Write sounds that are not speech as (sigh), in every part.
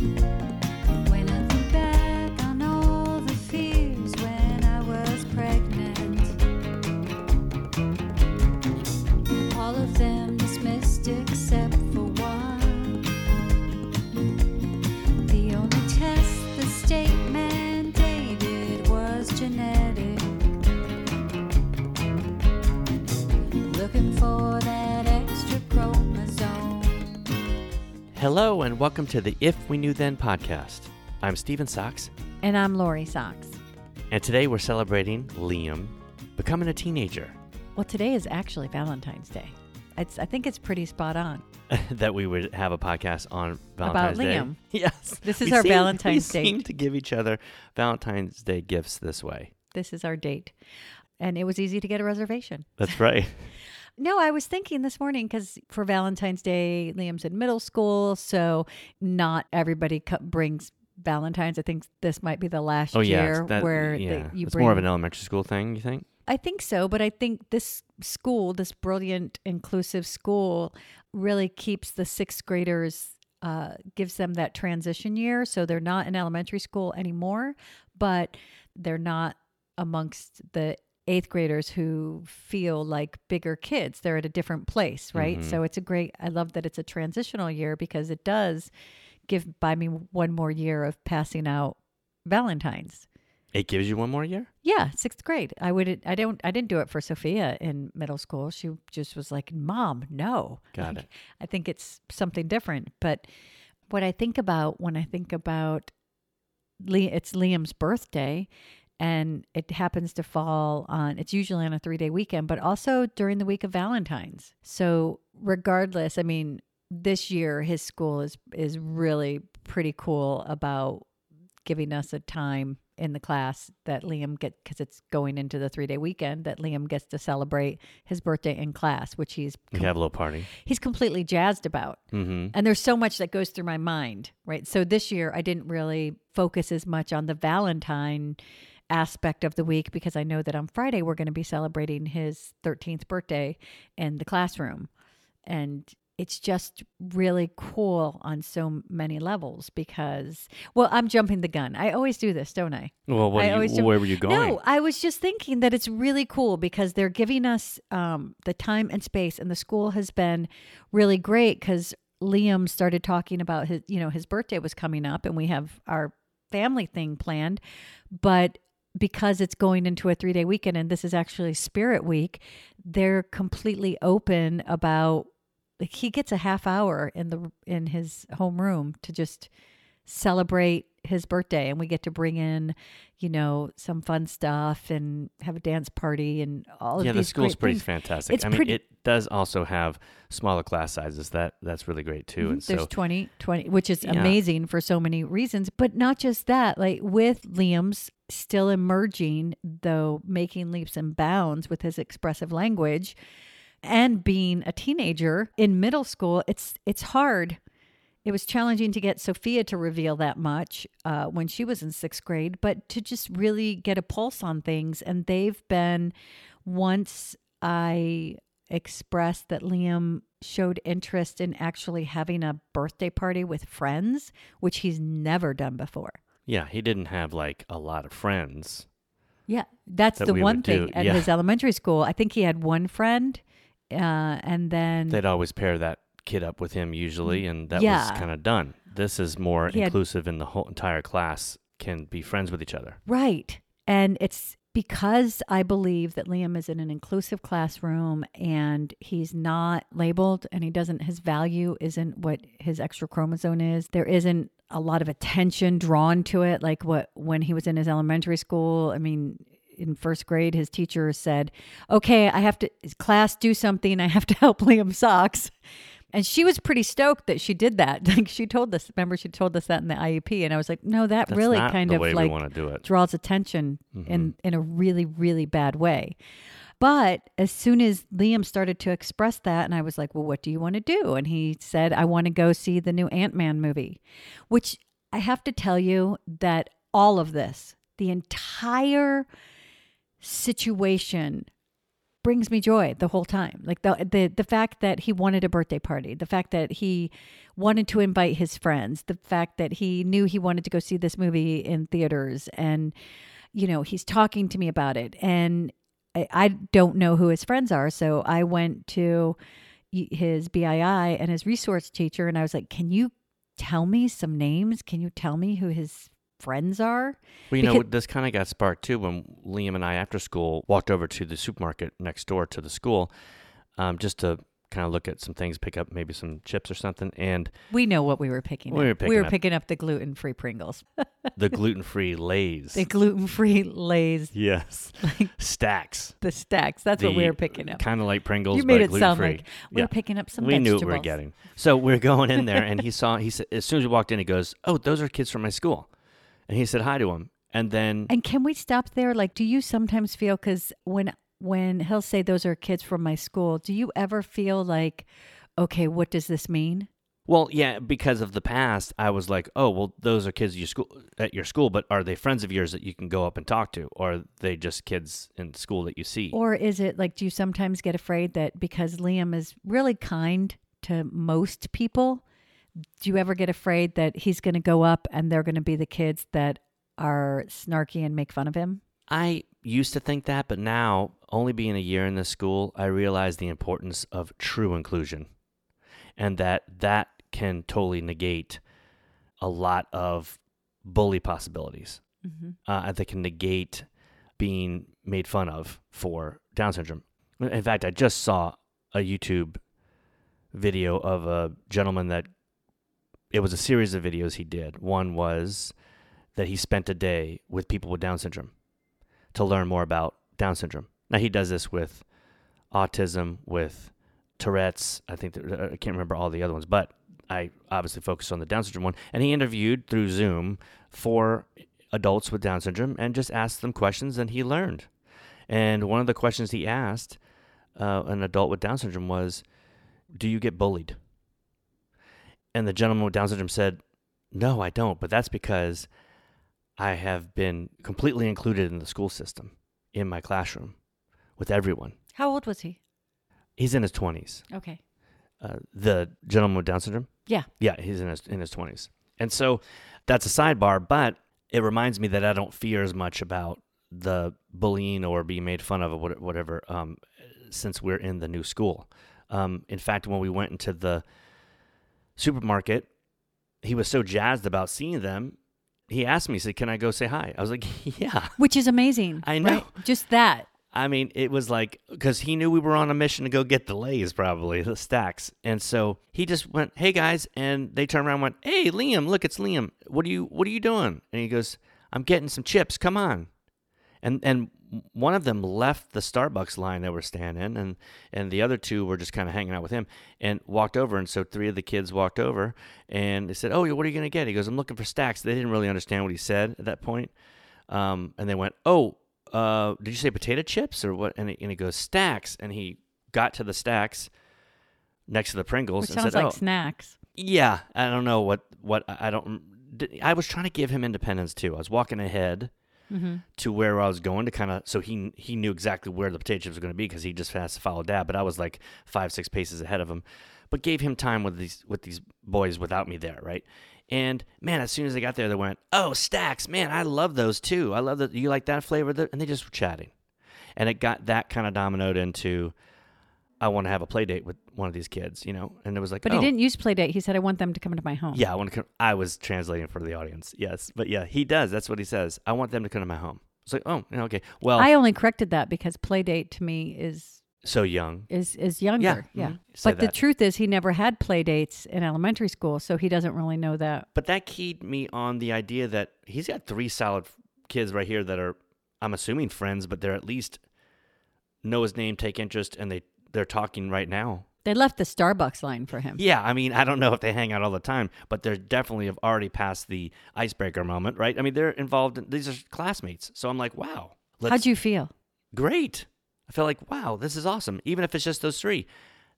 When welcome to the If We Knew Then podcast. I'm Steven Socks, And I'm Lori Socks. and today we're celebrating Liam becoming a teenager. Well, today is actually Valentine's Day. It's, I think it's pretty spot on. (laughs) that we would have a podcast on Valentine's Day. Liam. (laughs) Yes. This is We our seem- Valentine's we seem to give each other Valentine's Day gifts this way. This is our date. And it was easy to get a reservation. That's right. (laughs) No, I was thinking this morning because for Valentine's Day, Liam's in middle school. So not everybody co- brings Valentine's. I think this might be the last oh yeah, year that- where yeah. they, you it's bring more of an elementary school thing. You think? I think so, but I think this school, this brilliant, inclusive school, really keeps the sixth graders, uh, gives them that transition year. So they're not in elementary school anymore, but they're not amongst the eighth graders who feel like bigger kids. They're at a different place, right? Mhm. So it's a great, I love that it's a transitional year because it does give by me one more year of passing out Valentine's. It gives you one more year. Yeah, sixth grade. I would. I don't. I didn't do it for Sophia in middle school. She just was like, "Mom, no." Got Like, it. I think it's something different. But what I think about when I think about Lee, it's Liam's birthday, and it happens to fall on. It's usually on a three day weekend, but also during the week of Valentine's. So regardless, I mean, this year his school is is really pretty cool about giving us a time in the class that Liam get because it's going into the three day weekend that Liam gets to celebrate his birthday in class, which he's We have a little party. he's completely jazzed about. Mm-hmm. And there's so much that goes through my mind, right? So this year I didn't really focus as much on the Valentine aspect of the week because I know that on Friday we're going to be celebrating his 13th birthday in the classroom. And it's just really cool on so many levels because, well, I'm jumping the gun. I always do this, don't I? Well, what I you, where were you going? No, I was just thinking that it's really cool because they're giving us um, the time and space, and the school has been really great because Liam started talking about his, you know, his birthday was coming up, and we have our family thing planned, but because it's going into a three day weekend and this is actually Spirit Week, they're completely open about like he gets a half hour in the in his homeroom to just celebrate his birthday and we get to bring in you know some fun stuff and have a dance party and all of yeah, the school's pretty things. fantastic. It's I mean, pretty- it does also have smaller class sizes. That that's really great too. And Mhm. There's so 20, 20, which is Yeah. amazing for so many reasons. But not just that, like with Liam's still emerging, though making leaps and bounds with his expressive language and being a teenager in middle school, it's it's hard. It was challenging to get Sophia to reveal that much uh, when she was in sixth grade, but to just really get a pulse on things. And they've been, once I expressed that Liam showed interest in actually having a birthday party with friends, which he's never done before. Yeah, he didn't have like a lot of friends. Yeah, that's That the one thing do, at yeah. his elementary school. I think he had one friend, uh, and then They'd always pair that kid up with him usually, and that was kind of done. This is more He had- inclusive, and the whole entire class can be friends with each other. Right. And it's because I believe that Liam is in an inclusive classroom and he's not labeled and he doesn't, his value isn't what his extra chromosome is. There isn't a lot of attention drawn to it, like what when he was in his elementary school. I mean, in first grade, his teacher said, Okay, I have to, class, do something. I have to (laughs) help Liam Socks. And she was pretty stoked that she did that. (laughs) Like she told us, remember, she told us that in the IEP. And I was like, no, that That's really kind of like we do it. draws attention Mm-hmm. in in a really really bad way. But as soon as Liam started to express that, and I was like, well, what do you want to do? And he said, I want to go see the new Ant Man movie, which I have to tell you that all of this, the entire situation brings me joy the whole time. Like the the the fact that he wanted a birthday party, the fact that he wanted to invite his friends, the fact that he knew he wanted to go see this movie in theaters and you know, he's talking to me about it and I, I don't know who his friends are, so I went to his BII and his resource teacher and I was like, "Can you tell me some names? Can you tell me who his friends are?" Well, you know, this kind of got sparked too when Liam and I, after school, walked over to the supermarket next door to the school, um, just to kind of look at some things, pick up maybe some chips or something, and We know what we were picking We up. were picking we were up- picking up the gluten-free Pringles. (laughs) the gluten-free Lay's. the gluten-free Lay's yes, like Stax. the Stax. That's what we were picking up. Kind of like Pringles, You made it sound like we Yeah. were picking up some we knew what we were getting. So we're (laughs) going in there, and he (laughs) saw. He said, as soon as we walked in, he goes, "Oh, those are kids from my school," and he said hi to him, and then And can we stop there? Like, do you sometimes feel because when when he'll say those are kids from my school, do you ever feel like, okay, what does this mean? Well, yeah, because of the past, I was like, "Oh, well, those are kids you school at your school, but are they friends of yours that you can go up and talk to, or are they just kids in school that you see?" Or is it like, do you sometimes get afraid that because Liam is really kind to most people, do you ever get afraid that he's going to go up and they're going to be the kids that are snarky and make fun of him? I used to think that, but now, only being a year in this school, I realize the importance of true inclusion, and that that can totally negate a lot of bully possibilities. Mm-hmm. uh, that can negate being made fun of for Down syndrome. In fact, I just saw a YouTube video of a gentleman that it was a series of videos he did. One was that he spent a day with people with Down syndrome to learn more about Down syndrome. Now he does this with autism, with Tourette's. I think that, I can't remember all the other ones, but I obviously focused on the Down syndrome one. And he interviewed through Zoom four adults with Down syndrome and just asked them questions, and he learned. And one of the questions he asked uh, an adult with Down syndrome was, "Do you get bullied?" And the gentleman with Down syndrome said, "No, I don't, but that's because I have been completely included in the school system, in my classroom, with everyone." How old was he? He's in his twenties. Okay. Uh, the gentleman with Down syndrome. Yeah. Yeah, he's in his in his twenties, and so that's a sidebar. But it reminds me that I don't fear as much about the bullying or being made fun of or whatever, um, since we're in the new school. Um, in fact, when we went into the supermarket, he was so jazzed about seeing them. He asked me, he said, "Can I go say hi?" I was like, (laughs) "Yeah." Which is amazing. I know. right? Just that. I mean, it was like because he knew we were on a mission to go get the Lay's, probably the Stax, and so he just went, "Hey guys," and they turned around, and went, "Hey Liam, look, it's Liam. What are you What are you doing?" And he goes, "I'm getting some chips. Come on." And and one of them left the Starbucks line that we're standing in, and and the other two were just kind of hanging out with him, and walked over. And so three of the kids walked over, and they said, "Oh, what are you gonna get?" He goes, "I'm looking for Stax." They didn't really understand what he said at that point, um, and they went, "Oh." uh, did you say potato chips or what? And he, and he goes, Stax. And he got to the Stax next to the Pringles Which and sounds said, like oh, snacks. yeah, I don't know what, what, I don't, I was trying to give him independence too. I was walking ahead Mm-hmm. to where I was going to kind of, so he, he knew exactly where the potato chips were going to be because he just has to follow dad. But I was like five, six paces ahead of him, but gave him time with these, with these boys without me there. Right. And man, as soon as they got there, they went, "Oh, Stax, man, I love those too. I love that. You like that flavor?" And they just were chatting, and it got that kind of dominoed into, I want to have a play date with one of these kids, you know. And it was like, But oh, he didn't use play date. He said, I want them to come into my home. Yeah, I want to. Come, I was translating for the audience. Yes, but yeah, he does. That's what he says. I want them to come to my home. It's like, oh, okay. Well, I only corrected that because play date to me is so young. is is younger. Yeah, Yeah. mhm. Say But the truth is he never had play dates in elementary school, so he doesn't really know that. But that keyed me on the idea that he's got three solid kids right here that are, I'm assuming friends, but they're at least know his name, take interest, and they they're talking right now. They left the Starbucks line for him. Yeah, I mean, I don't know if they hang out all the time, but they're definitely have already passed the icebreaker moment, right? I mean, they're involved. In, these are classmates, so I'm like, wow. How'd you feel? great. I felt like, wow, this is awesome. Even if it's just those three.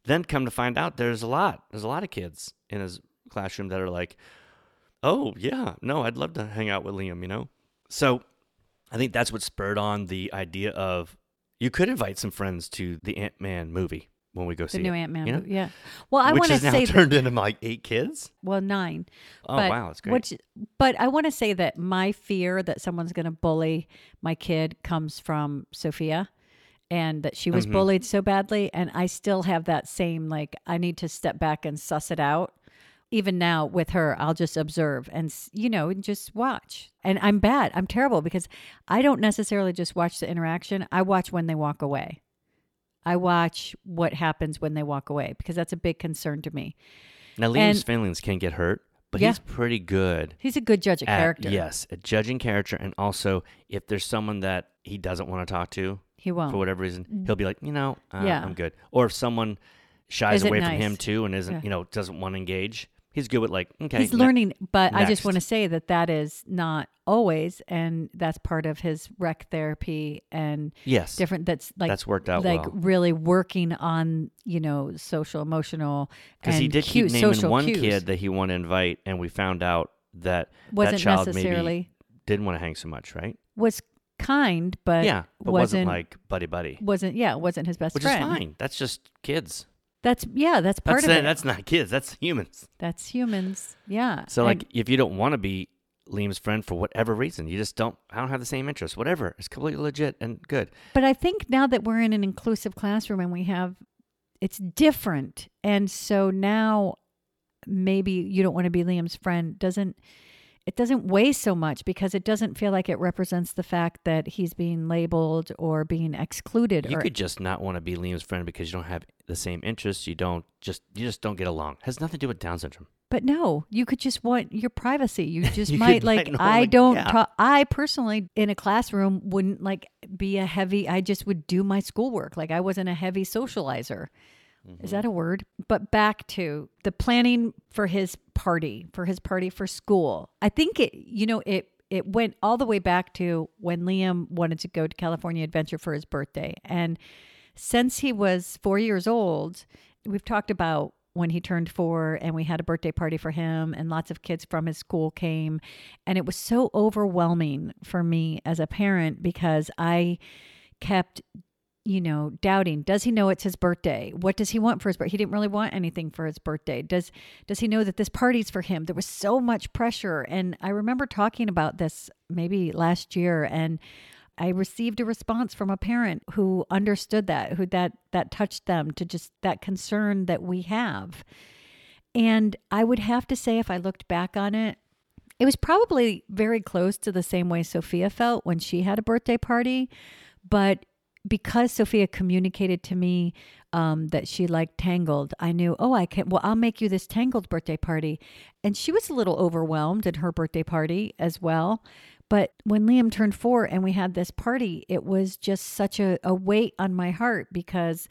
Then come to find out there's a lot. There's a lot of kids in his classroom that are like, oh, yeah, no, I'd love to hang out with Liam, you know? So I think that's what spurred on the idea of You could invite some friends to the Ant Man movie when we go The see the new Ant Man. you know? Yeah. Well, I want to say that, turned into like eight kids. well nine. Oh but wow, that's great. Which, but I want to say that my fear that someone's going to bully my kid comes from Sophia, and that she was Mhm. bullied so badly, and I still have that same like I need to step back and suss it out. Even now with her, I'll just observe and you know and just watch. And I'm bad. I'm terrible because I don't necessarily just watch the interaction. I watch when they walk away. I watch what happens when they walk away because that's a big concern to me. now Liam and- Svanlings can get hurt, but Yeah. he's pretty good He's a good judge of at character. yes, at judging character, and also if there's someone that he doesn't want to talk to he won't. for whatever reason, he'll be like, you know, uh, Yeah. I'm good. Or if someone shies away from him too and isn't, Yeah. you know, doesn't want to engage, he's good with like, okay, he's ne- learning but i just want to say that that is not always and that's part of his rec therapy and Yes, different that's like that's worked out like well. really working on you know social emotional Because and he did cue- keep naming one cues. kid that he wanted to invite, and we found out that wasn't that child necessarily didn't want to hang so much, right? was kind but yeah, but wasn't wasn't like buddy buddy, wasn't yeah wasn't his best which friend is fine. That's just kids. That's yeah that's part That's of it. it That's not kids. That's humans. that's humans yeah So And- like, if you don't want to be Liam's friend for whatever reason, you just don't. I don't have the same interests. Whatever, it's completely legit and good. But I think now that we're in an inclusive classroom and we have, it's different. And so now maybe you don't want to be Liam's friend doesn't, it doesn't weigh so much because it doesn't feel like it represents the fact that he's being labeled or being excluded. You or, could just not want to be Liam's friend because you don't have the same interests. You don't just you just don't get along. has nothing to do with Down syndrome. but no, you could just want your privacy. You (laughs) just You might like, (laughs) like, I don't yeah. talk, I personally in a classroom wouldn't like be a heavy, I just would do my schoolwork. Like I wasn't a heavy socializer. Mm-hmm. Is that a word? But back to the planning for his party, for his party for school. I think it, you know, it it went all the way back to when Liam wanted to go to California Adventure for his birthday. And since he was 4 years old, we've talked about when he turned 4 and we had a birthday party for him and lots of kids from his school came and it was so overwhelming for me as a parent because I kept you know, doubting. Does he know it's his birthday? What does he want for his birthday? He didn't really want anything for his birthday. Does does he know that this party's for him? There was so much pressure, and I remember talking about this maybe last year, and I received a response from a parent who understood that, who that that touched them to just that concern that we have. And I would have to say, if I looked back on it, it was probably very close to the same way Sophia felt when she had a birthday party, but because Sophia communicated to me um, that she liked Tangled, I knew, oh, I can. Well, I'll make you this Tangled birthday party, and she was a little overwhelmed at her birthday party as well. But when Liam turned four and we had this party, it was just such a, a weight on my heart because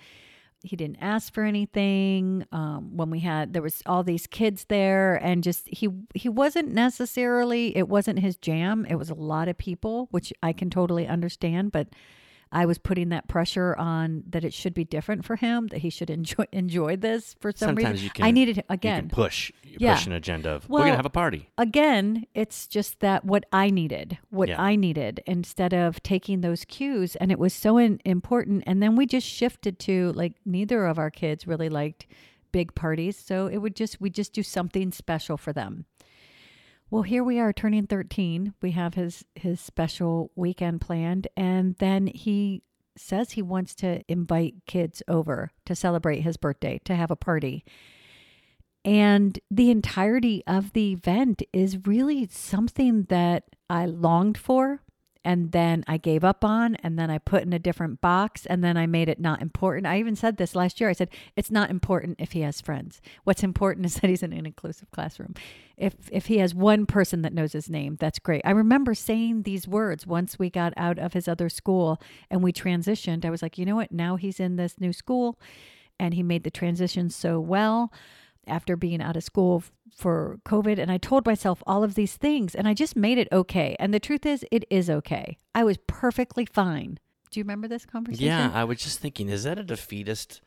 he didn't ask for anything. Um, when we had there was all these kids there, and just he he wasn't necessarily it wasn't his jam. It was a lot of people, which I can totally understand, but. I was putting that pressure on that it should be different for him, that he should enjoy (laughs) enjoy this for some Sometimes reason. you can. I needed you again, can push you Yeah. push an agenda of we're gonna have a party. again, it's just that what I needed, what Yeah. I needed, instead of taking those cues, and it was so in, important. And then we just shifted to like neither of our kids really liked big parties, so it would just we just do something special for them. Well, here we are turning 13. We have his his special weekend planned and then he says he wants to invite kids over to celebrate his birthday, to have a party. And the entirety of the event is really something that I longed for and then I gave up on and then I put in a different box and then I made it not important. I even said this last year. I said it's not important if he has friends. What's important (laughs) is that he's in an inclusive classroom. If if he has one person that knows his name, that's great. I remember saying these words once we got out of his other school and we transitioned. I was like, "You know what? Now he's in this new school and he made the transition so well." After being out of school f- for COVID. And I told myself all of these things and I just made it okay. And the truth is, it is okay. I was perfectly fine. Do you remember this conversation? Yeah, I was just thinking, is that a defeatist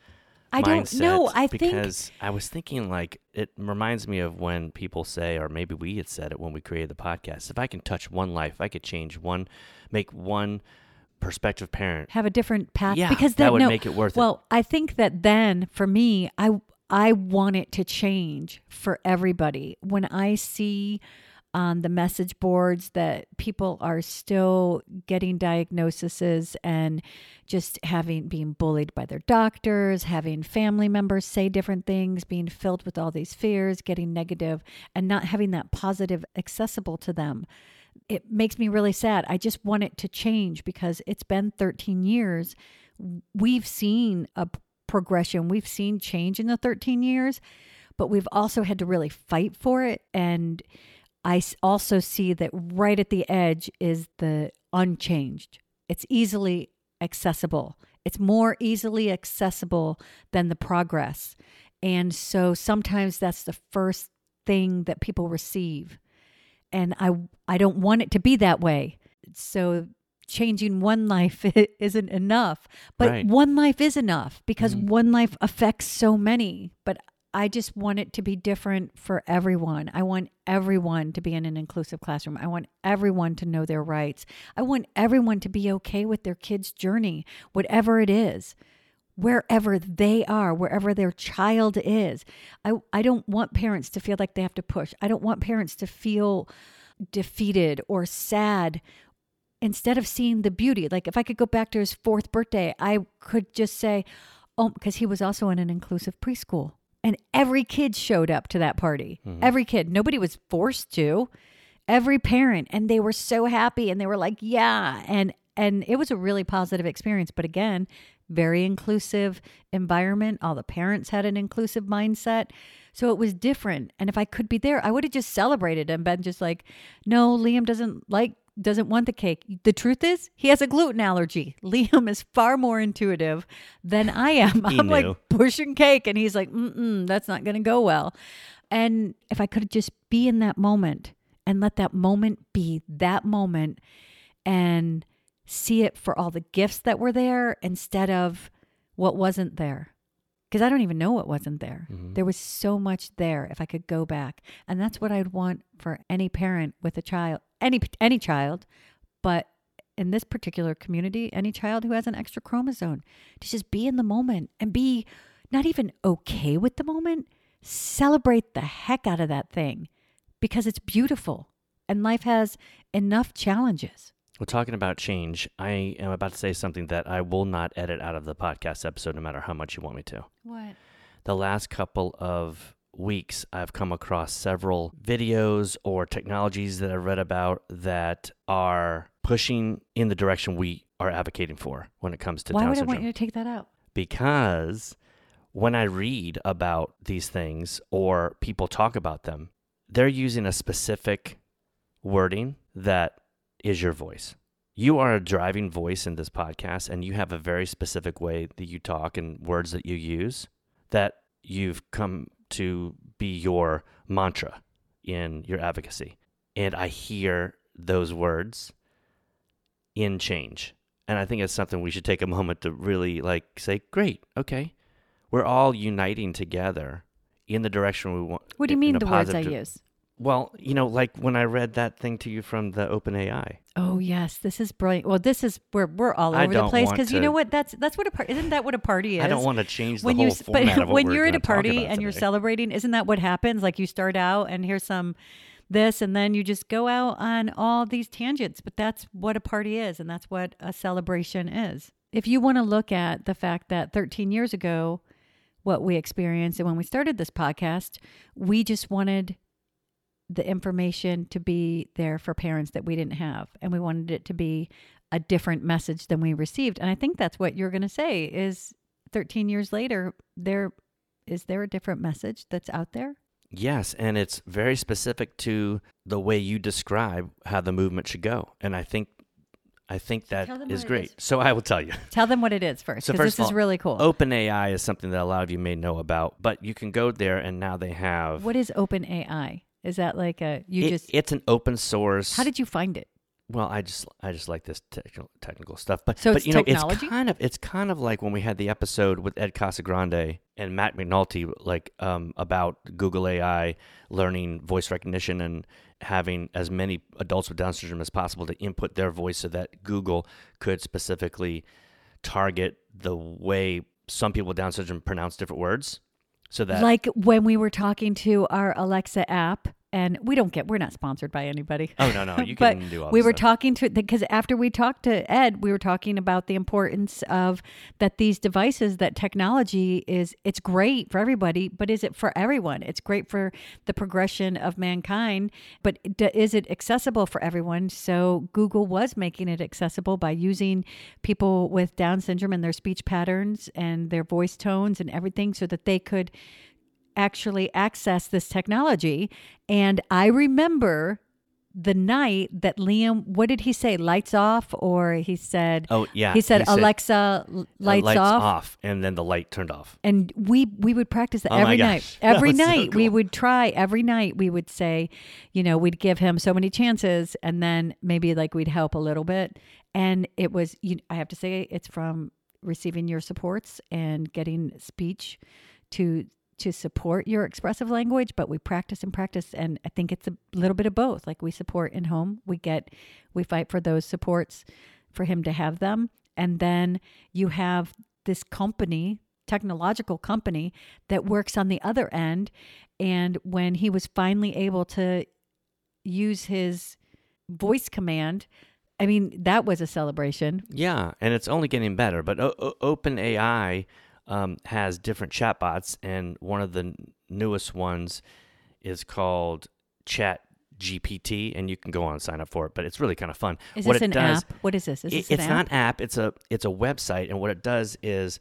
I don't know. I think because I was thinking like it reminds me of when people say, or maybe we had said it when we created the podcast. If I can touch one life, I could change one, make one prospective parent. have a different path Yeah, because that would no, make it worth it. well, I think that then for me, I I want it to change for everybody. When I see on the message boards that people are still getting diagnoses and just having being bullied by their doctors, having family members say different things, being filled with all these fears, getting negative and not having that positive accessible to them it makes me really sad. I just want it to change because it's been 13 years. We've seen a progression, we've seen change in the 13 years, but we've also had to really fight for it. And I also see that right at the edge is the unchanged. It's easily accessible, it's more easily accessible than the progress. And so sometimes that's the first thing that people receive and I I don't want it to be that way. So changing one life (laughs) isn't enough, but Right. one life is enough because Mhm. one life affects so many. But I just want it to be different for everyone. I want everyone to be in an inclusive classroom. I want everyone to know their rights. I want everyone to be okay with their kids' journey, whatever it is wherever they are, wherever their child is. I, I don't want parents to feel like they have to push. I don't want parents to feel defeated or sad instead of seeing the beauty. Like if I could go back to his fourth birthday, I could just say, oh, because he was also in an inclusive preschool. And every kid showed up to that party. Mm-hmm. Every kid. Nobody was forced to. Every parent. And they were so happy and they were like, yeah. And and it was a really positive experience. But again, very inclusive environment. All the parents had an inclusive mindset. So it was different. And if I could be there, I would have just celebrated and been just like, no, Liam doesn't like doesn't want the cake. The truth is, he has a gluten allergy. (laughs) Liam is far more intuitive than I am. I'm like pushing cake, and he's like, Mm-mm, "That's not going to go well." And if I could just be in that moment and let that moment be that moment, and see it for all the gifts that were there instead of what wasn't there. Because I don't even know what wasn't there. Mhm. There was so much there if I could go back. And that's what I'd want for any parent with a child, any any child, but in this particular community, any child who has an extra chromosome to just be in the moment and be not even okay with the moment, celebrate the heck out of that thing because it's beautiful and life has enough challenges. Well, talking about change, I am about to say something that I will not edit out of the podcast episode, no matter how much you want me to. What? The last couple of weeks, I've come across several videos or technologies that I've read about that are pushing in the direction we are advocating for when it comes to Why Down would I want you to take that out? because when I read about these things or people talk about them, they're using a specific wording that is your voice. You are a driving voice in this podcast, and you have a very specific way that you talk and words that you use that you've come to be your mantra in your advocacy. And I hear those words in change. And I think it's something we should take a moment to really like say, great, okay. We're all uniting together in the direction we want. What do you mean the words I di- use? Well, you know, like when I read that thing to you from the OpenAI. Oh yes, this is brilliant. Well, this is where we're all over the place because you know what? That's that's what a party isn't that what a party is? I don't want to change the when whole you, format. But (laughs) when you're at a party and you're celebrating, isn't that what happens? Like you start out and here's some this and then you just go out on all these tangents, but that's what a party is and that's what a celebration is. If you want to look at the fact that 13 years ago what we experienced and when we started this podcast, we just wanted the information to be there for parents that we didn't have and we wanted it to be a different message than we received and i think that's what you're going to say is 13 years later there is there a different message that's out there Yes, and it's very specific to the way you describe how the movement should go. And I think I think that is great. is. So I will tell you. tell them what it is first So because first this of is really cool OpenAI is something that a lot of you may know about, but you can go there and now they have what is OpenAI is that like a you it- just it's an open source how did you find it well i just i just like this technical technical stuff but So but you know technology? it's kind of it's kind of like when we had the episode with ed casagrande and matt mcnulty like um about google ai learning voice recognition and having as many adults with Down syndrome as possible to input their voice so that Google could specifically target the way some people with Down syndrome pronounce different words. So that like when we were talking to our Alexa app, and we don't get we're not sponsored by anybody. Oh no, no, you (laughs) but can do all we were stuff. talking to because after we talked to Ed, we were talking about the importance of that these devices, that technology is it's great for everybody, but is it for everyone? It's great for the progression of mankind, but d- is it accessible for everyone? So Google was making it accessible by using people with Down syndrome and their speech patterns and their voice tones and everything, so that they could actually access this technology. And I remember the night that Liam, what did he say? Lights off, or he said, Oh yeah, he said, he said, Alexa, uh, lights, lights off. and then the light turned off. And we we would practice that Oh every night. (laughs) Every was so night we would try. Every night we would say, you know, we'd give him so many chances, and then maybe like we'd help a little bit. And it was, you, I have to say, it's from receiving your supports and getting speech to to support your expressive language but we practice and practice and i think it's a little bit of both. Like we support in home we get we fight for those supports for him to have them. And then you have this company technological company that works on the other end. And when he was finally able to use his voice command i mean that was a celebration. Yeah, and it's only getting better. But o- o- OpenAI um, has different chatbots, and one of the n- newest ones is called Chat GPT, and you can go on and sign up for it. But it's really kind of fun. is what this it an does, app what is this is it- this an it's app? not an app. It's a it's a website, and what it does is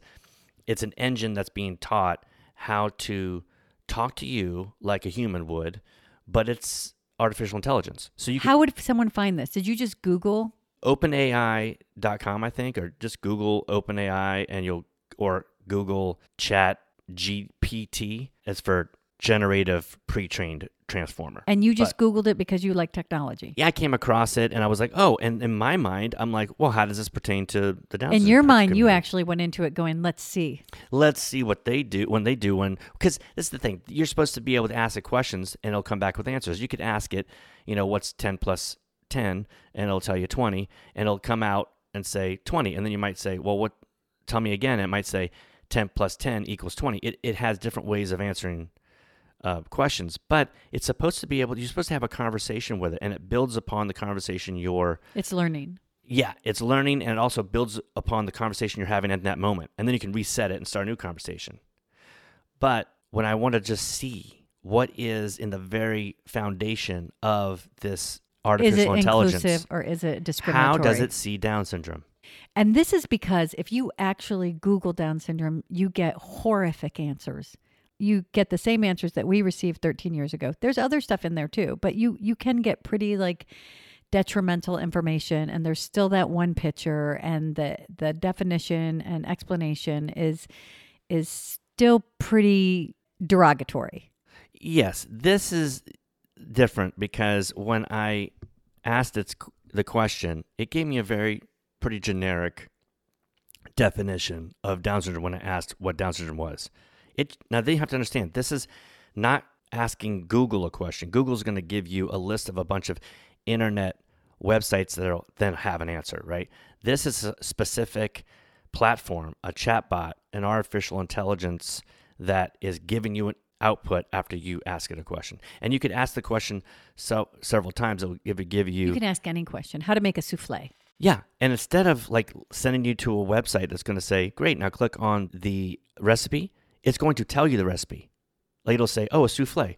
it's an engine that's being taught how to talk to you like a human would, but it's artificial intelligence. So you how would someone find this did you just google openai.com i think or just google openai and you'll or google chat gpt as for generative pre-trained transformer. And you just googled it because you like technology. Yeah i came across it and i was like oh and in my mind i'm like well how does this pertain to the down in your mind you actually went into it going let's see. Let's see what they do when they do when because this is the thing you're supposed to be able to ask it questions and it'll come back with answers. You could ask it you know what's 10 plus 10 and it'll tell you 20 and it'll come out and say 20 and then you might say well what tell me again. It might say 10 plus 10 equals 20 it, it has different ways of answering uh, questions but it's supposed to be able you're supposed to have a conversation with it and it builds upon the conversation you're it's learning yeah, it's learning and it also builds upon the conversation you're having at that moment. And then you can reset it and start a new conversation. But when I want to just see what is in the very foundation of this is artificial it intelligence, inclusive or is it discriminatory how does it see Down syndrome? And this is because if you actually Google Down syndrome, you get horrific answers. You get the same answers that we received 13 years ago. There's other stuff in there too, but you you can get pretty like detrimental information and there's still that one picture and the the definition and explanation is is still pretty derogatory. Yes, this is different because when I asked it the question, it gave me a very pretty generic definition of Down syndrome when I asked what Down syndrome was. It now they have to understand this is not asking Google a question. Google's going to give you a list of a bunch of internet websites that'll then have an answer, right? This is a specific platform, a chatbot, an artificial intelligence that is giving you an output after you ask it a question. And you could ask the question so several times. It will give, give you You can ask any question. How to make a souffle. Yeah, and instead of like sending you to a website that's going to say, "Great, now click on the recipe," it's going to tell you the recipe. Like it'll say, "Oh, a souffle.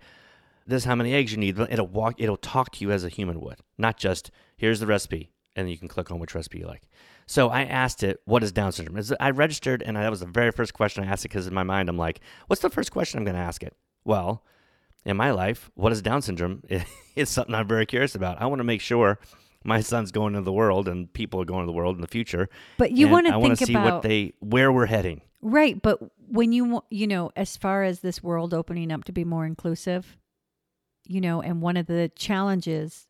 This is how many eggs you need." It'll walk. It'll talk to you as a human would, not just here's the recipe, and you can click on which recipe you like. So I asked it, "What is Down syndrome?" I registered, and that was the very first question I asked it because in my mind I'm like, "What's the first question I'm going to ask it?" Well, in my life, what is Down syndrome? (laughs) It's something I'm very curious about. I want to make sure my son's going into the world and people are going to the world in the future. But you want to I want think to see about what they where we're heading. Right, but when you you know, as far as this world opening up to be more inclusive, you know, and one of the challenges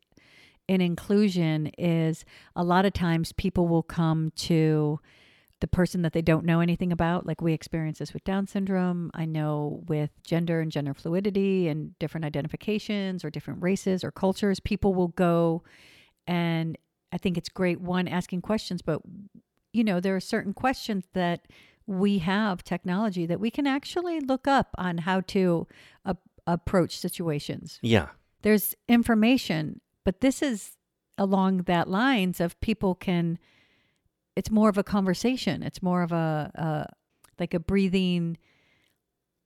in inclusion is a lot of times people will come to the person that they don't know anything about. Like we experience this with Down syndrome. I know with gender and gender fluidity and different identifications or different races or cultures, people will go and I think it's great one asking questions, but you know, there are certain questions that we have technology that we can actually look up on how to approach situations. Yeah. There's information, but this is along that lines of people can it's more of a conversation. It's more of a, a like a breathing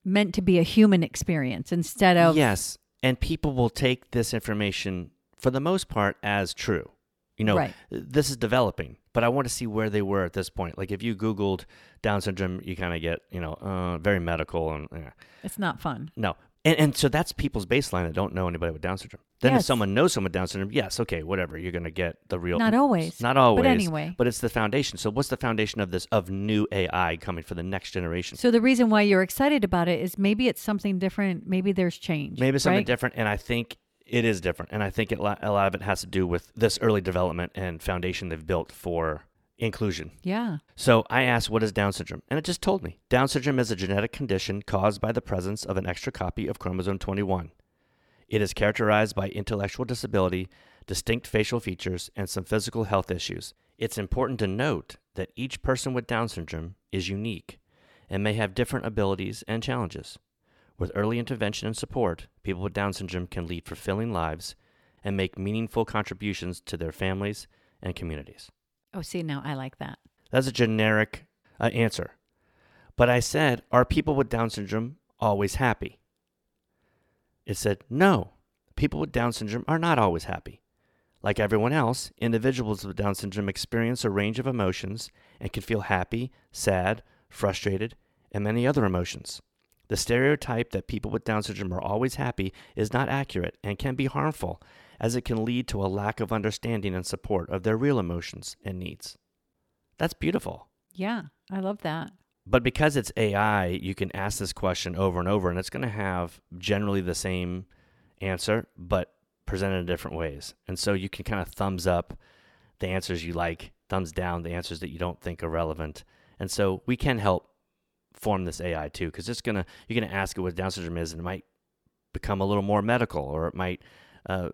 meant to be a human experience instead of Yes. And people will take this information for the most part as true. You know, Right. this is developing, but I want to see where they were at this point. Like if you Googled Down syndrome, you kind of get, you know, uh, very medical and yeah. it's not fun. no. And, and so that's people's baseline that don't know anybody with Down syndrome. Then if someone knows someone with Down syndrome, yes, okay, whatever. You're going to get the real. Not always. Not always. But anyway. But it's the foundation. So what's the foundation of this, of new AI coming for the next generation? So the reason why you're excited about it is maybe it's something different. Maybe there's change. Maybe something right? different, and I think it is different. And I think it, a lot of it has to do with this early development and foundation they've built for inclusion. Yeah. So I asked, what is Down syndrome? And it just told me. Down syndrome is a genetic condition caused by the presence of an extra copy of chromosome 21. It is characterized by intellectual disability, distinct facial features, and some physical health issues. It's important to note that each person with Down syndrome is unique and may have different abilities and challenges. With early intervention and support, people with Down syndrome can lead fulfilling lives and make meaningful contributions to their families and communities. Oh, see, now I like that. That's a generic uh, answer. But I said, Are people with Down syndrome always happy? It said, No. People with Down syndrome are not always happy. Like everyone else, individuals with Down syndrome experience a range of emotions and can feel happy, sad, frustrated, and many other emotions. The stereotype that people with Down syndrome are always happy is not accurate and can be harmful, as it can lead to a lack of understanding and support of their real emotions and needs. That's beautiful. Yeah, I love that. But because it's AI, you can ask this question over and over, and it's going to have generally the same answer, but presented in different ways. And so you can kind of thumbs up the answers you like, thumbs down the answers that you don't think are relevant. And so we can help form this AI too, because it's gonna you're gonna ask it what Down syndrome is, and it might become a little more medical, or it might uh,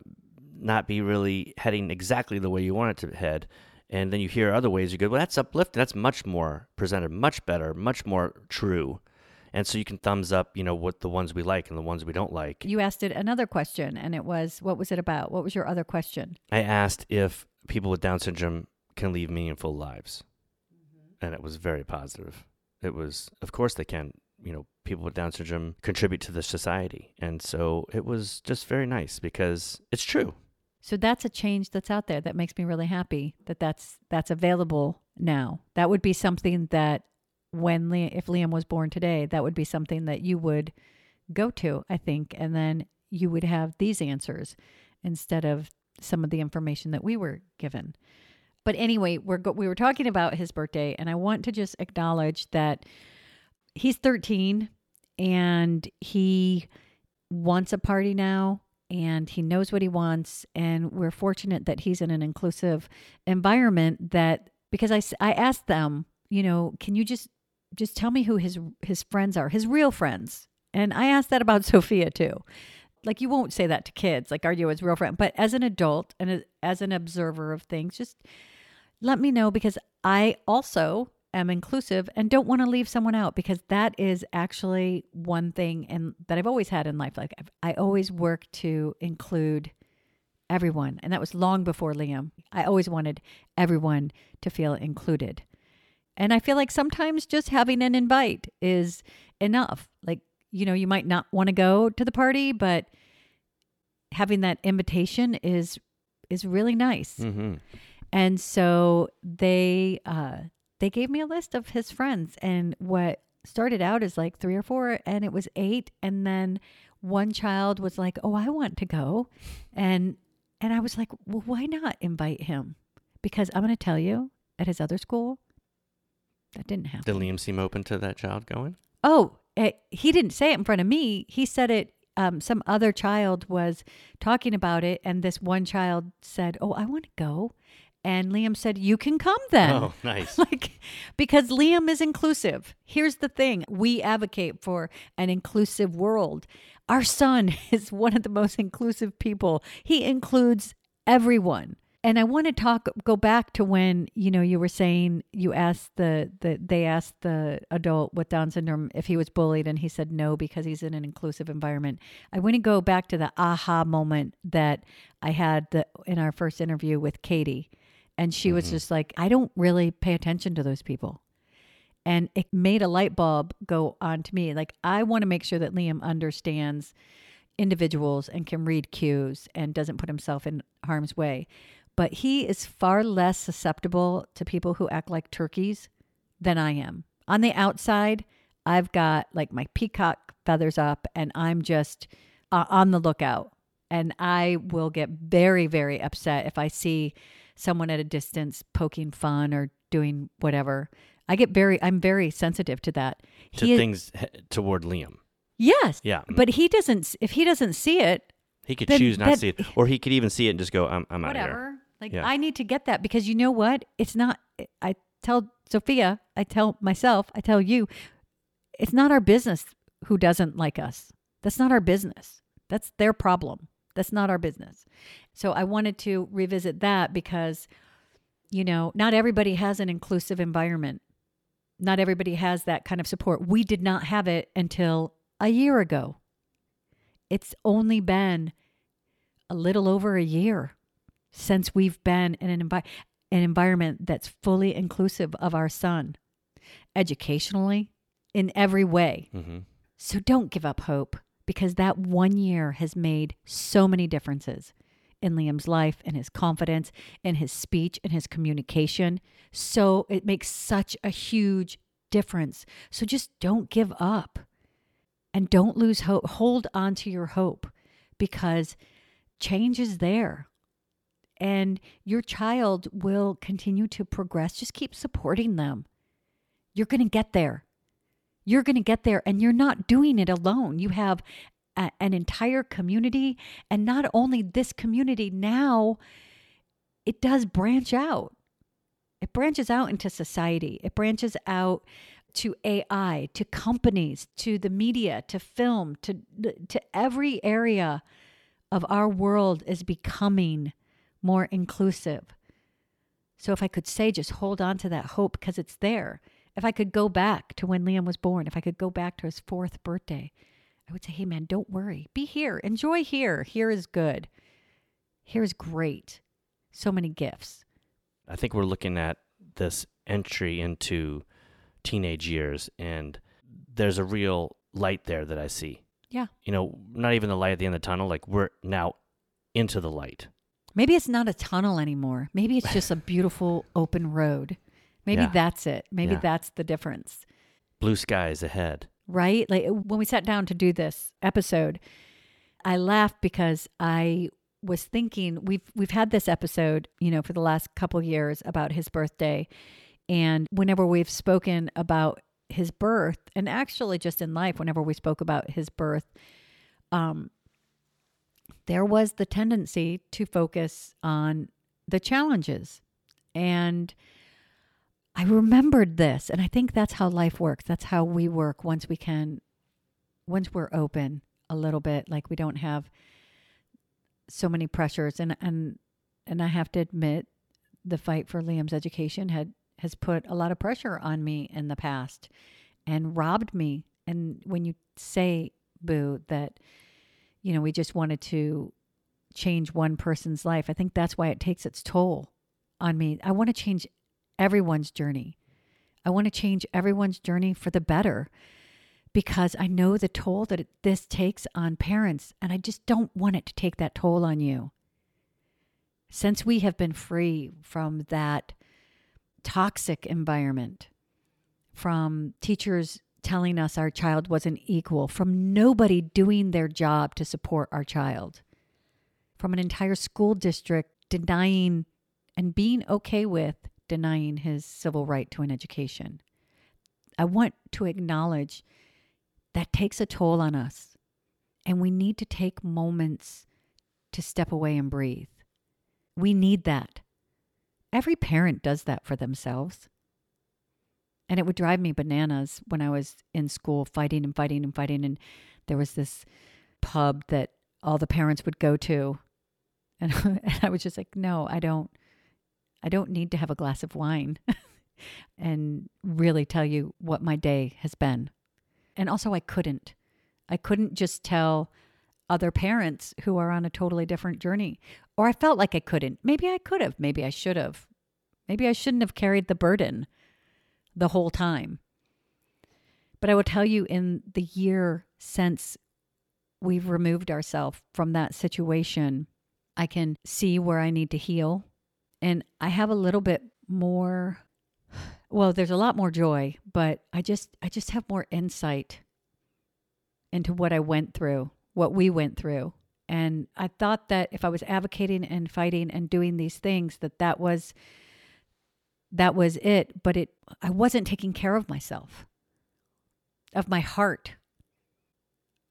not be really heading exactly the way you want it to head. And then you hear other ways you go, well, that's uplifting. That's much more presented, much better, much more true. And so you can thumbs up, you know, what the ones we like and the ones we don't like. You asked it another question, and it was, what was it about? What was your other question? I asked if people with Down syndrome can lead meaningful lives, and it was very positive. It was, of course, they can't, You know, people with Down syndrome contribute to the society, and so it was just very nice because it's true. So that's a change that's out there that makes me really happy that that's that's available now. That would be something that when Liam, if Liam was born today, that would be something that you would go to, I think, and then you would have these answers instead of some of the information that we were given. But anyway, we're go- we were talking about his birthday, and I want to just acknowledge that he's 13 and he wants a party now and he knows what he wants and we're fortunate that he's in an inclusive environment that because I, I asked them you know can you just just tell me who his his friends are his real friends? And i asked that about (laughs) sophia too. Like you won't say that to kids like are you his real friend? But as an adult and as an observer of things just let me know because i also am inclusive and don't want to leave someone out because that is actually one thing and that I've always had in life. Like I've, I always work to include everyone, and that was long before Liam. I always wanted everyone to feel included, and I feel like sometimes just having an invite is enough. Like you know, you might not want to go to the party, but having that invitation is is really nice. Mm-hmm. And so they uh they gave me a list of his friends and what started out as like 3 or 4 and it was 8 and then one child was like, "Oh, I want to go." And and I was like, "Well, why not invite him?" Because I'm going to tell you, at his other school, that didn't happen. Did Liam seem open to that child going? Oh, eh, he didn't say it in front of me. He said it. Um, some other child was talking about it, and this one child said, "Oh, I want to go," And Liam said, You can come then. Oh, nice. (laughs) like because Liam is inclusive. Here's the thing. We advocate for an inclusive world. Our son (laughs) is one of the most inclusive people. He includes everyone. And I want to talk go back to when, you know, you were saying you asked the the they asked the adult with Down syndrome if he was bullied and he said no because he's in an inclusive environment. I want to go back to the aha moment that I had the, in our first interview with Katie. And she was just like, I don't really pay attention to those people. And it made a light bulb go on to me. Like i want to make sure that liam understands individuals and can read cues and doesn't put himself in harm's way. But he is far less susceptible to people who act like turkeys than i am. On the outside i've got like my peacock feathers up and i'm just uh, on the lookout. And i will get very very upset if i see someone at a distance poking fun or doing whatever I get very, I'm very sensitive to that. to He- things toward Liam. yes, Yeah. but he doesn't. If he doesn't see it, He could choose not that- to see it, or he could even see it and just go, "I'm, I'm out of here." whatever. Like Yeah. I need to get that because you know what? It's not. I tell Sophia, I tell myself, I tell you, it's not our business who doesn't like us. That's not our business. That's their problem. That's not our business. So I wanted to revisit that because, you know, not everybody has an inclusive environment. Not everybody has that kind of support. We did not have it until a year ago. It's only been a little over a year since we've been in an, envi- an environment that's fully inclusive of our son, educationally, in every way. hmm So don't give up hope because that one year has made so many differences in Liam's life and his confidence in his speech and his communication. So it makes such a huge difference. So just don't give up and don't lose hope. Hold on to your hope because change is there. And your child will continue to progress. Just keep supporting them. You're going to get there you're going to get there and you're not doing it alone. You have a, an entire community. And not only this community, now it does branch out. It branches out into society, it branches out to AI, to companies, to the media, to film, to, to every area of our world is becoming more inclusive. So if I could say, just hold on to that hope because it's there. If I could go back to when Liam was born, if I could go back to his fourth birthday, I would say, hey, man, don't worry. Be here. Enjoy here. Here is good. Here is great. So many gifts. I think we're looking at this entry into teenage years, and there's a real light there that I see. Yeah. You know, not even the light at the end of the tunnel. Like we're now into the light. Maybe it's not a tunnel anymore. Maybe it's just a (laughs) beautiful open road. Maybe Yeah. that's it. Maybe Yeah. that's the difference. Blue skies ahead. Right? Like when we sat down to do this episode, I laughed because I was thinking we've we've had this episode, you know, for the last couple years about his birthday, and whenever we've spoken about his birth, and actually just in life, whenever we spoke about his birth, um, there was the tendency to focus on the challenges, and I remembered this, and I think that's how life works. That's how we work once we can, once we're open a little bit, like we don't have so many pressures. And and and I have to admit, the fight for Liam's education had has put a lot of pressure on me in the past, and robbed me. And when you say, Boo, that you know we just wanted to change one person's life, I think that's why it takes its toll on me. I want to change everyone's journey. I want to change everyone's journey for the better because I know the toll that this takes on parents, and I just don't want it to take that toll on you. Since we have been free from that toxic environment, from teachers telling us our child wasn't equal, from nobody doing their job to support our child, from an entire school district denying and being okay with denying his civil right to an education. I want to acknowledge that takes a toll on us, and we need to take moments to step away and breathe. We need that. every parent does that for themselves. And it would drive me bananas when I was in school fighting and fighting and fighting. And there was this pub that all the parents would go to. And, (laughs) and I was just like, no, I don't. I don't need to have a glass of wine (laughs) and really tell you what my day has been. And also, I couldn't. I couldn't just tell other parents who are on a totally different journey. Or I felt like I couldn't. Maybe I could have. Maybe I should have. Maybe I shouldn't have carried the burden the whole time. But I will tell you, in the year since we've removed ourselves from that situation, I can see where I need to heal. And I have a little bit more well, there's a lot more joy, but I just I just have more insight into what I went through, what we went through. And I thought that if I was advocating and fighting and doing these things that that was that was it, but it I wasn't taking care of myself. Of my heart.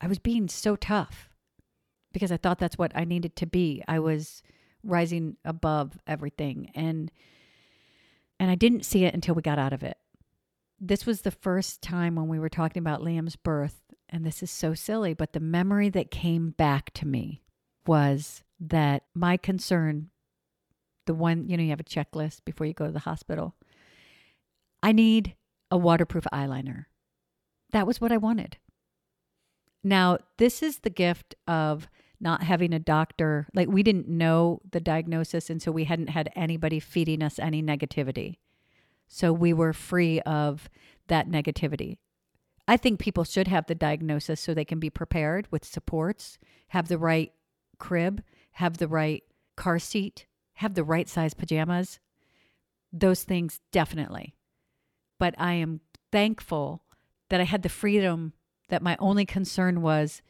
I was being so tough because I thought that's what I needed to be. I was rising above everything and and I didn't see it until we got out of it. This was the first time when we were talking about Liam's birth and this is so silly, but the memory that came back to me was that my concern the one, you know, you have a checklist before you go to the hospital. I need a waterproof eyeliner. That was what I wanted. Now, this is the gift of not having a doctor. Like, we didn't know the diagnosis, and so we hadn't had anybody feeding us any negativity. So we were free of that negativity. I think people should have the diagnosis so they can be prepared with supports, have the right crib, have the right car seat, have the right size pajamas. Those things definitely. But I am thankful that I had the freedom that my only concern was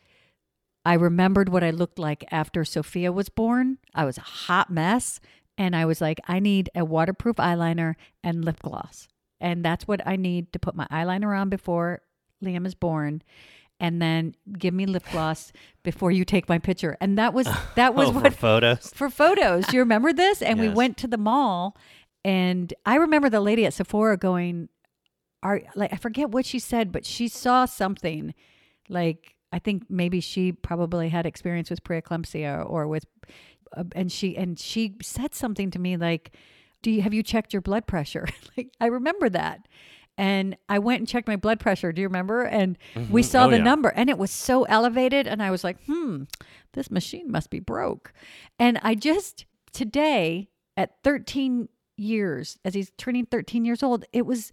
I remembered what I looked like after Sophia was born. I was a hot mess. And I was like, I need a waterproof eyeliner and lip gloss. And that's what I need to put my eyeliner on before Liam is born. And then give me lip gloss before you take my picture. And that was (laughs) that was oh, what (laughs) for photos. for photos. Do you remember this? And we went to the mall, and I remember the lady at Sephora going, "Are like I forget what she said, but she saw something, like I think maybe she probably had experience with preeclampsia or with, uh, and she and she said something to me like, "Do you have you checked your blood pressure?" (laughs) like I remember that. And I went and checked my blood pressure. Do you remember? And we Mhm. saw Oh, the yeah. number, and it was so elevated. And I was like, hmm, this machine must be broke. And I just, today, at 13 years, as he's turning 13 years old, it was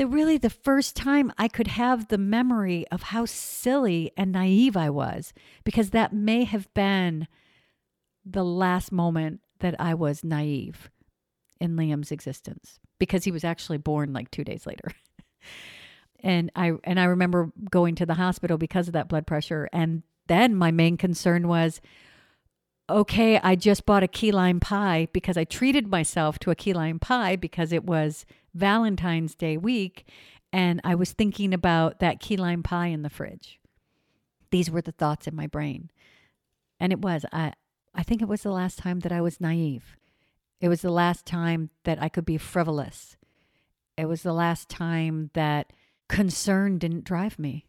the really the first time I could have the memory of how silly and naive I was, because that may have been the last moment that I was naive in Liam's existence because he was actually born like 2 days later. (laughs) and I and I remember going to the hospital because of that blood pressure and then my main concern was okay, I just bought a key lime pie because I treated myself to a key lime pie because it was Valentine's Day week and I was thinking about that key lime pie in the fridge. These were the thoughts in my brain. And it was I I think it was the last time that I was naive. It was the last time that I could be frivolous. It was the last time that concern didn't drive me.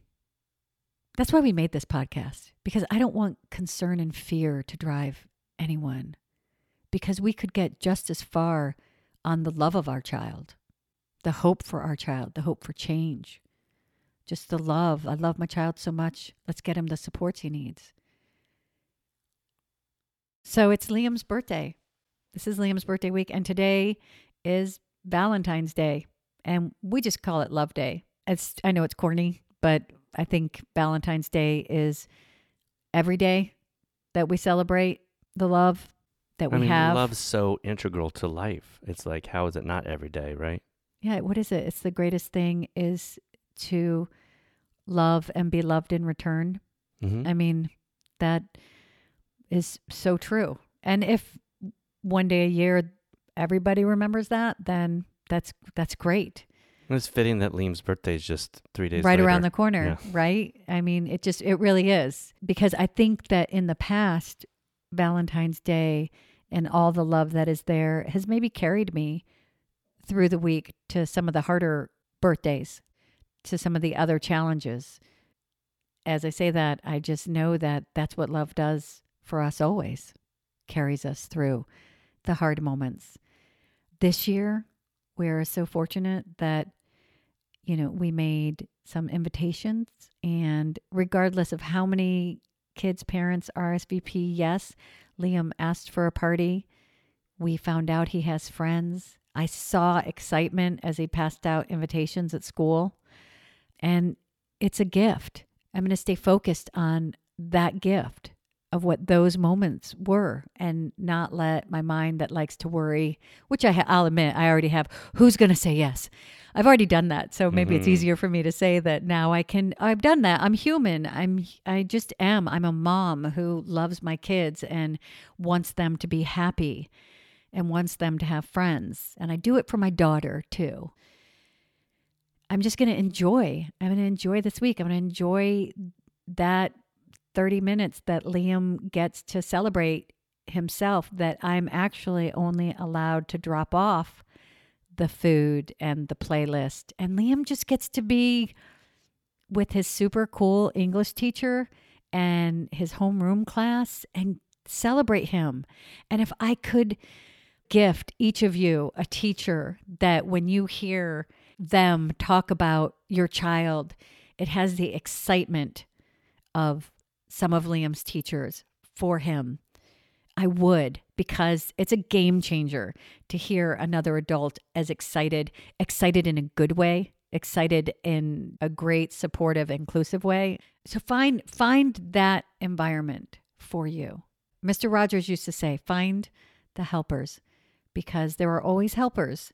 That's why we made this podcast, because I don't want concern and fear to drive anyone, because we could get just as far on the love of our child, the hope for our child, the hope for change, just the love. I love my child so much. Let's get him the supports he needs. So it's Liam's birthday. This is Liam's birthday week, and today is Valentine's Day, and we just call it Love Day. It's I know it's corny, but I think Valentine's Day is every day that we celebrate the love that we I mean, have. love's so integral to life. It's like, how is it not every day, right? Yeah, what is it? It's the greatest thing is to love and be loved in return. Mm-hmm. I mean, that is so true. And if one day a year everybody remembers that, then that's that's great. It's fitting that Liam's birthday is just three days right later. around the corner, right? I mean, it just it really is because I think that in the past Valentine's Day and all the love that is there has maybe carried me through the week to some of the harder birthdays, to some of the other challenges. As I say that, I just know that that's what love does for us always, carries us through the hard moments. This year, we're so fortunate that, you know, we made some invitations, and regardless of how many kids' parents RSVP, yes, Liam asked for a party. We found out he has friends. I saw excitement as he passed out invitations at school. And it's a gift. I'm going to stay focused on that gift of what those moments were and not let my mind that likes to worry, which I ha- I'll admit I already have, who's going to say yes? I've already done that. So maybe it's Mhm. easier for me to say that now I can I've done that. I'm human. I'm I just am. I'm a mom who loves my kids and wants them to be happy and wants them to have friends. And I do it for my daughter too. I'm just going to enjoy. I'm going to enjoy this week. I'm going to enjoy that 30 minutes that Liam gets to celebrate himself that I'm actually only allowed to drop off the food and the playlist. And Liam just gets to be with his super cool English teacher and his homeroom class and celebrate him. And if I could gift each of you a teacher that when you hear them talk about your child, it has the excitement of some of Liam's teachers for him. I would because it's a game changer to hear another adult as excited, excited in a good way, excited in a great supportive inclusive way. So find find that environment for you. Mr. Rogers used to say, find the helpers because there are always helpers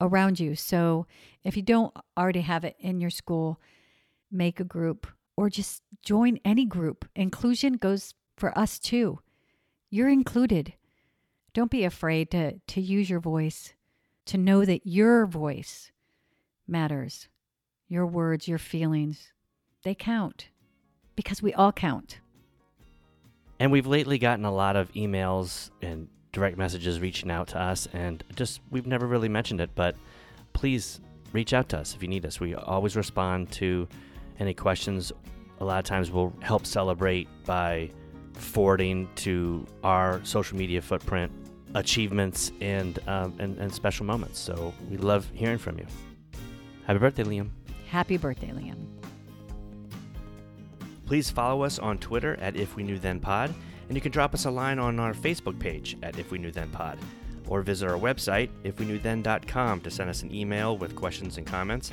around you. So if you don't already have it in your school, make a group or just join any group. Inclusion goes for us too. You're included. Don't be afraid to, to use your voice, to know that your voice matters. Your words, your feelings, they count because we all count. And we've lately gotten a lot of emails and direct messages reaching out to us, and just we've never really mentioned it, but please reach out to us if you need us. We always respond to any questions. A lot of times we'll help celebrate by forwarding to our social media footprint achievements and, um, and, and special moments. So we love hearing from you. Happy birthday, Liam. Happy birthday, Liam. Please follow us on Twitter at If We Knew Then Pod, and you can drop us a line on our Facebook page at If We Knew Then Pod, or visit our website, ifweknewthen.com, to send us an email with questions and comments.